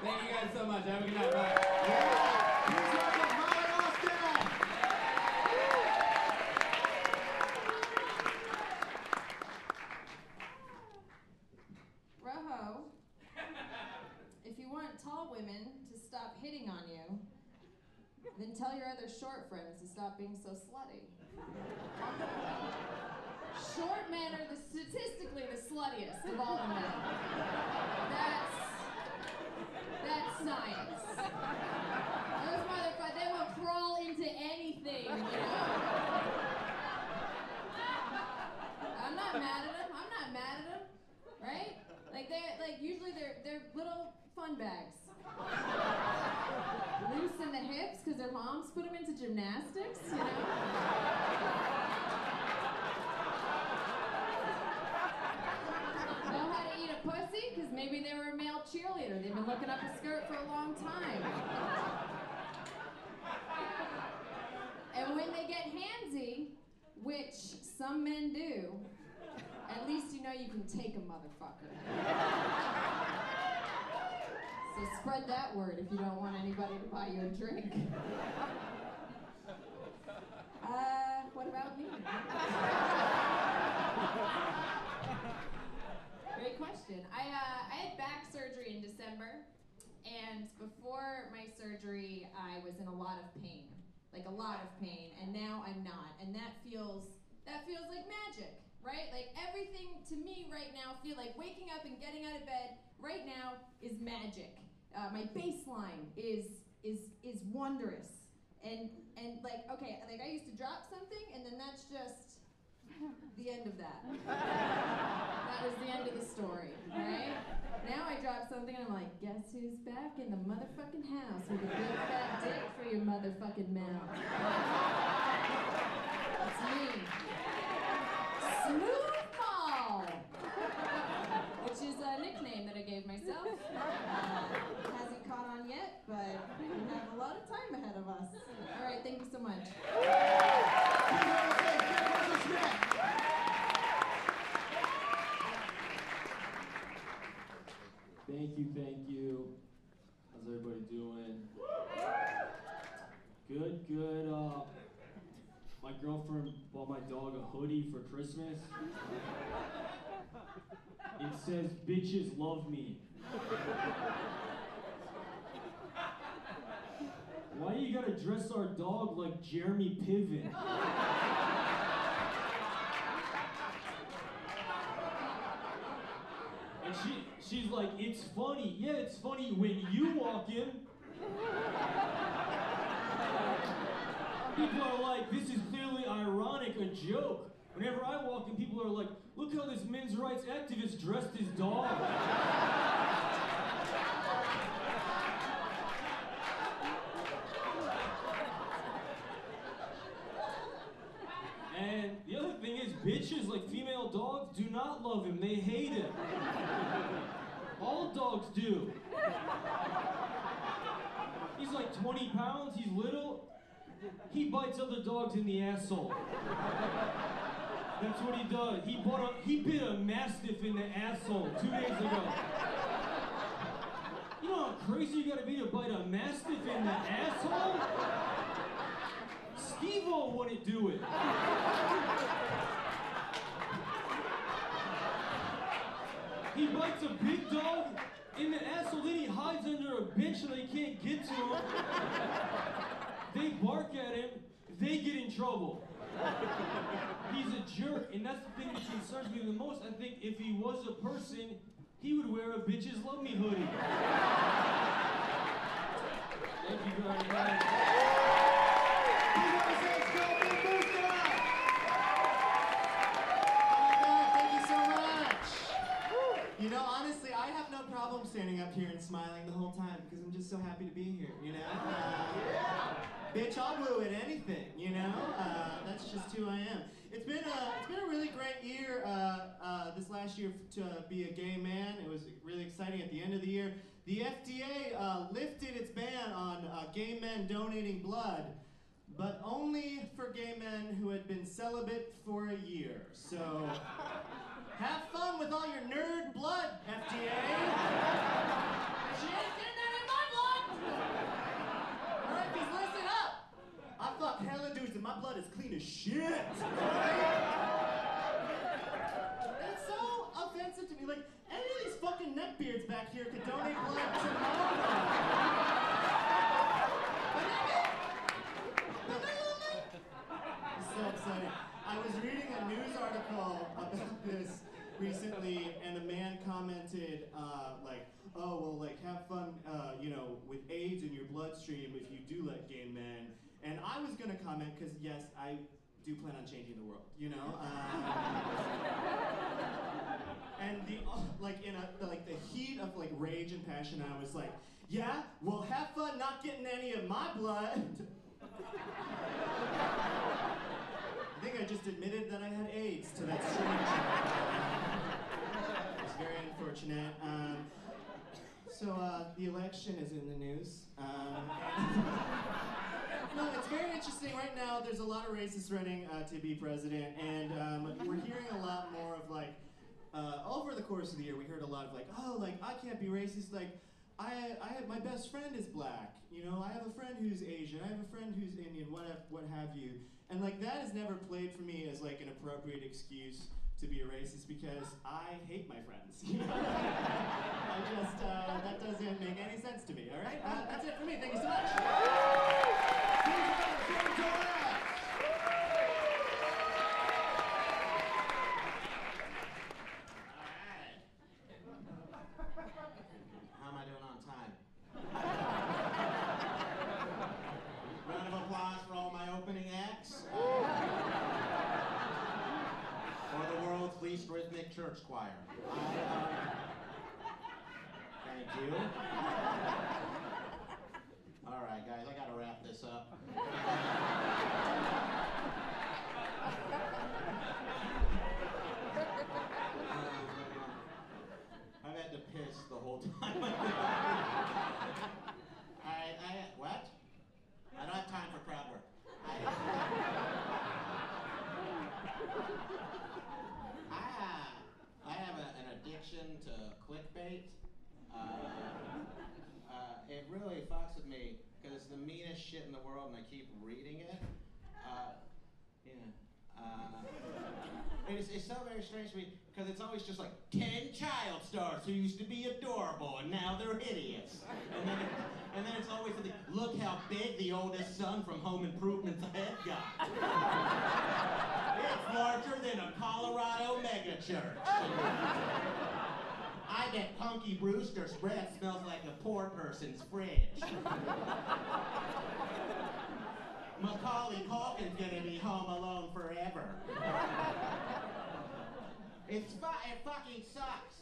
Thank you guys so much. Have a good night. Bye. Rojo, if you want tall women to stop hitting on you, then tell your other short friends to stop being so slutty. Short men are the statistically the sluttiest of all the men. That's that's science. Those motherfuckers, they will crawl into anything, you know. I'm not mad at them. I'm not mad at them, right? Like they're like usually they're they're little fun bags. Loose in the hips because their moms put them into gymnastics, you know. know how to eat a pussy because maybe they were a male cheerleader. They've been looking up a skirt for a long time. And when they get handsy, which some men do, at least you know you can take a motherfucker. So spread that word if you don't want anybody to buy you a drink. Uh, what about me? Great question. I, uh, I had back surgery in December, and before my surgery, I was in a lot of pain, like a lot of pain, and now I'm not, and that feels that feels like magic, right? Like everything to me right now feel like waking up and getting out of bed right now is magic. Uh, my baseline is is is wondrous, and and like okay, like I used to drop something, and then that's just the end of that. that was the end of the story, right? Now I drop something and I'm like, guess who's back in the motherfucking house with a big fat dick for your motherfucking mouth? It's me. Smooth Ball! Which is a nickname that I gave myself. Uh, hasn't caught on yet, but we have a lot of time ahead of us. All right, thank you so much. Thank you, thank you. How's everybody doing? Good, good. Uh, my girlfriend bought my dog a hoodie for Christmas. It says, bitches love me. Why you gotta dress our dog like Jeremy Piven? And she she's like, it's funny. Yeah, it's funny when you walk in. People are like, this is clearly ironic, a joke. Whenever I walk in, people are like, look how this men's rights activist dressed his dog. And the other thing is, bitches, like female dogs, do not love him. They hate him. All dogs do. He's like 20 pounds, he's little. He bites other dogs in the asshole. That's what he does. He bought a, he bit a mastiff in the asshole two days ago. You know how crazy you gotta be to bite a mastiff in the asshole? Steve-O wouldn't do it. He bites a big dog in the asshole, then he hides under a bench so they can't get to him. They bark at him, they get in trouble. He's a jerk, and that's the thing that concerns me the most. I think if he was a person, he would wear a bitches love me hoodie. Thank you very much. Thank you so much. You know, honestly, I have no problem standing up here and smiling the whole time because I'm just so happy to be here, you know? Uh, bitch, I'll woo at anything, you know? Uh, that's just who I am. It's been a, it's been a really great year, uh, uh, this last year to be a gay man. It was really exciting at the end of the year. The FDA uh, lifted its ban on uh, gay men donating blood, but only for gay men who had been celibate for a year. So have fun with all your nerd blood, FDA. she ain't getting that in my blood. All right, just listen up. I fuck hella dudes and my blood is clean as shit. It's so offensive to me. Like, any of these fucking neckbeards back here could donate blood tomorrow. It's so exciting. I was reading a news article about this recently, and a man commented, uh, like, oh, well, like, have fun, uh, you know, with AIDS in your bloodstream if you do let gay men. And I was gonna comment, because yes, I do plan on changing the world, you know? Um, and the, uh, like, in a, like, the heat of, like, rage and passion, I was like, yeah, well, have fun not getting any of my blood. I think I just admitted that I had AIDS to that stranger. it's very unfortunate. Um, so uh, the election is in the news. Um, no, it's very interesting right now. There's a lot of racists running uh, to be president, and um, we're hearing a lot more of like uh, over the course of the year. We heard a lot of like, oh, like I can't be racist. Like I, I have my best friend is black. You know, I have a friend who's Asian. I have a friend who's Indian. What have, what have you? And like that has never played for me as like an appropriate excuse to be a racist because I hate my friends. You know? I just uh, that doesn't make any sense to me. All right, uh, that's it for me. Thank you so much. How am I doing on time? Round of applause for all my opening acts. for the world's least rhythmic church choir. I, uh, thank you. All right, guys, I gotta wrap this up. I've had to piss the whole time. I, I, what? I don't have time for crowd work. I, I, uh, I have a, an addiction to clickbait. Uh, uh, it really fucks with me because it's the meanest shit in the world and I keep reading it. Uh, yeah. Uh, and it's, it's so very strange to me because it's always just like 10 child stars who used to be adorable and now they're hideous. And then, and then it's always the, look how big the oldest son from Home Improvement's head got. it's larger than a Colorado megachurch. I bet Punky Brewster's breath smells like a poor person's fridge. Macaulay Culkin's gonna be home alone forever. It's fu- it fucking sucks.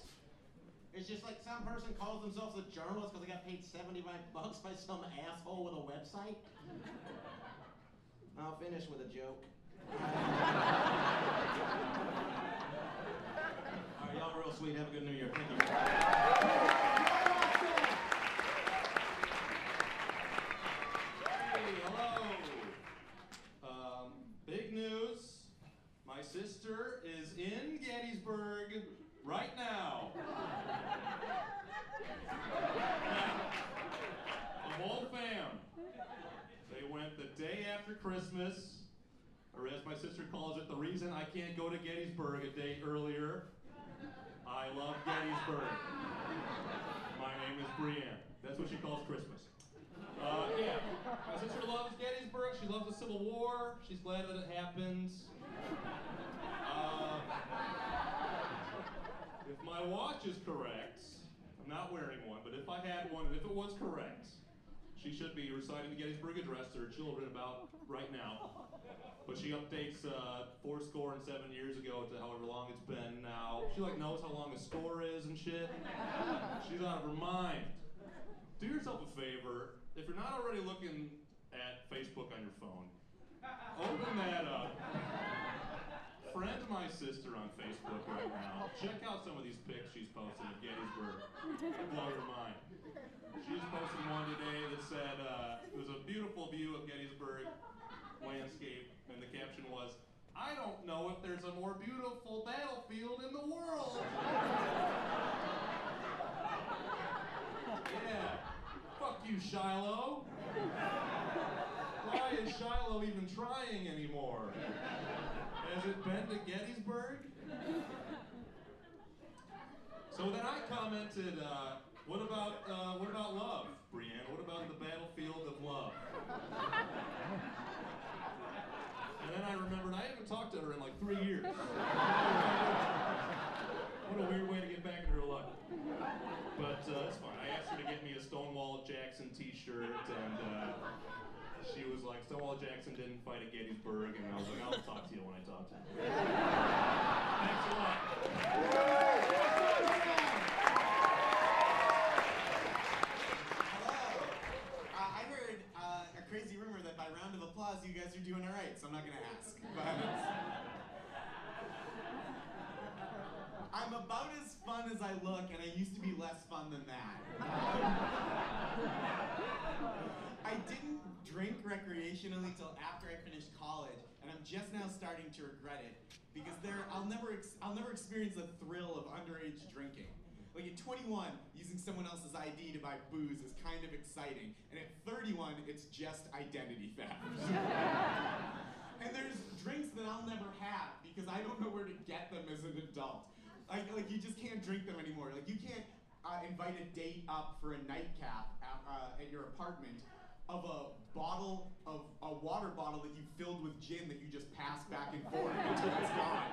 It's just like some person calls themselves a journalist because they got paid 75 bucks by some asshole with a website. I'll finish with a joke. All right, y'all real sweet. Have a good New Year. Thank you. Hey, hello. Um, big news. My sister is in Gettysburg right now. the whole fam. They went the day after Christmas, or as my sister calls it, the reason I can't go to Gettysburg a day earlier. I love Gettysburg. My name is Brienne. That's what she calls Christmas. Uh, yeah, my sister loves Gettysburg. She loves the Civil War. She's glad that it happened. Uh, my watch is correct, I'm not wearing one, but if I had one, and if it was correct, she should be reciting the Gettysburg Address to her children about right now. But she updates uh, four score and seven years ago to however long it's been now. She like knows how long a score is and shit. She's out of her mind. Do yourself a favor. If you're not already looking at Facebook on your phone, open that up. Friend my sister on Facebook right now. Check out some of these pics she's posting of Gettysburg. It'll blow your mind. She posted one today that said uh, it was a beautiful view of Gettysburg landscape, and the caption was, I don't know if there's a more beautiful battlefield in the world. yeah. Fuck you, Shiloh. Why is Shiloh even trying anymore? Has it been to Gettysburg? So then I commented, uh, what about uh, what about love, Brianna? What about the battlefield of love? And then I remembered I haven't talked to her in like three years. what a weird way to get back into her life. But uh, it's fine. I asked her to get me a Stonewall Jackson T-shirt, and uh, she was like, Stonewall Jackson didn't fight at Gettysburg, and I was like, I'll talk to you when I talk to you. Thanks a lot. Uh, I heard uh, a crazy rumor that by round of applause you guys are doing all right, so I'm not gonna ask. But I'm about as fun as I look, and I used to be less fun than that. I didn't drink recreationally till after I finished college, and I'm just now starting to regret it because there I'll never ex- I'll never experience the thrill of underage drinking. Like at 21, using someone else's ID to buy booze is kind of exciting, and at 31, it's just identity theft. and there's drinks that I'll never have because I don't know where to get them as an adult. Like, like you just can't drink them anymore. Like you can't uh, invite a date up for a nightcap at, uh, at your apartment of a bottle of a water bottle that you filled with gin that you just pass back and forth until it's gone.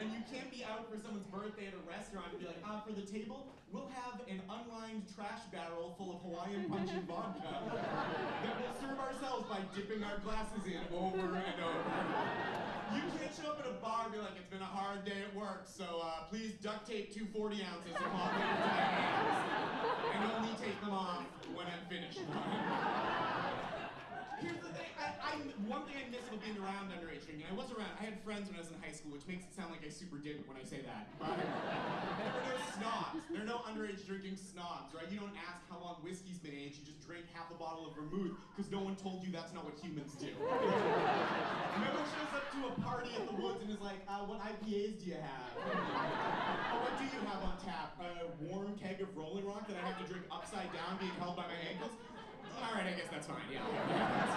And you can't be out for someone's birthday at a restaurant and be like, ah, for the table, we'll have an unlined trash barrel full of Hawaiian punch and vodka that we'll serve ourselves by dipping our glasses in over and over. You can't show up at a bar and be like, it's been a hard day at work, so uh, please duct tape two 40 ounces of vodka and only take them off when I'm finished. I, one thing I miss about being around underage drinking. I was around. I had friends when I was in high school, which makes it sound like I super did it when I say that. But there were no snobs. There are no underage drinking snobs, right? You don't ask how long whiskey's been aged. You just drink half a bottle of vermouth because no one told you that's not what humans do. no one shows up to a party at the woods and is like, uh, "What IPAs do you have? oh, what do you have on tap? A warm keg of Rolling Rock that I have to drink upside down, being held by my ankles." All right, I guess that's fine. Yeah. Very much.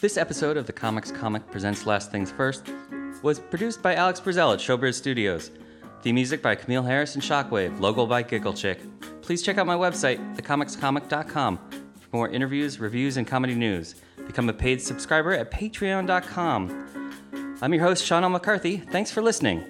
This episode of the Comics Comic Presents Last Things First was produced by Alex Brazell at Showbiz Studios. Theme music by Camille Harris and Shockwave, logo by Giggle Chick. Please check out my website, thecomicscomic.com, for more interviews, reviews, and comedy news. Become a paid subscriber at patreon.com. I'm your host, Sean. McCarthy. Thanks for listening.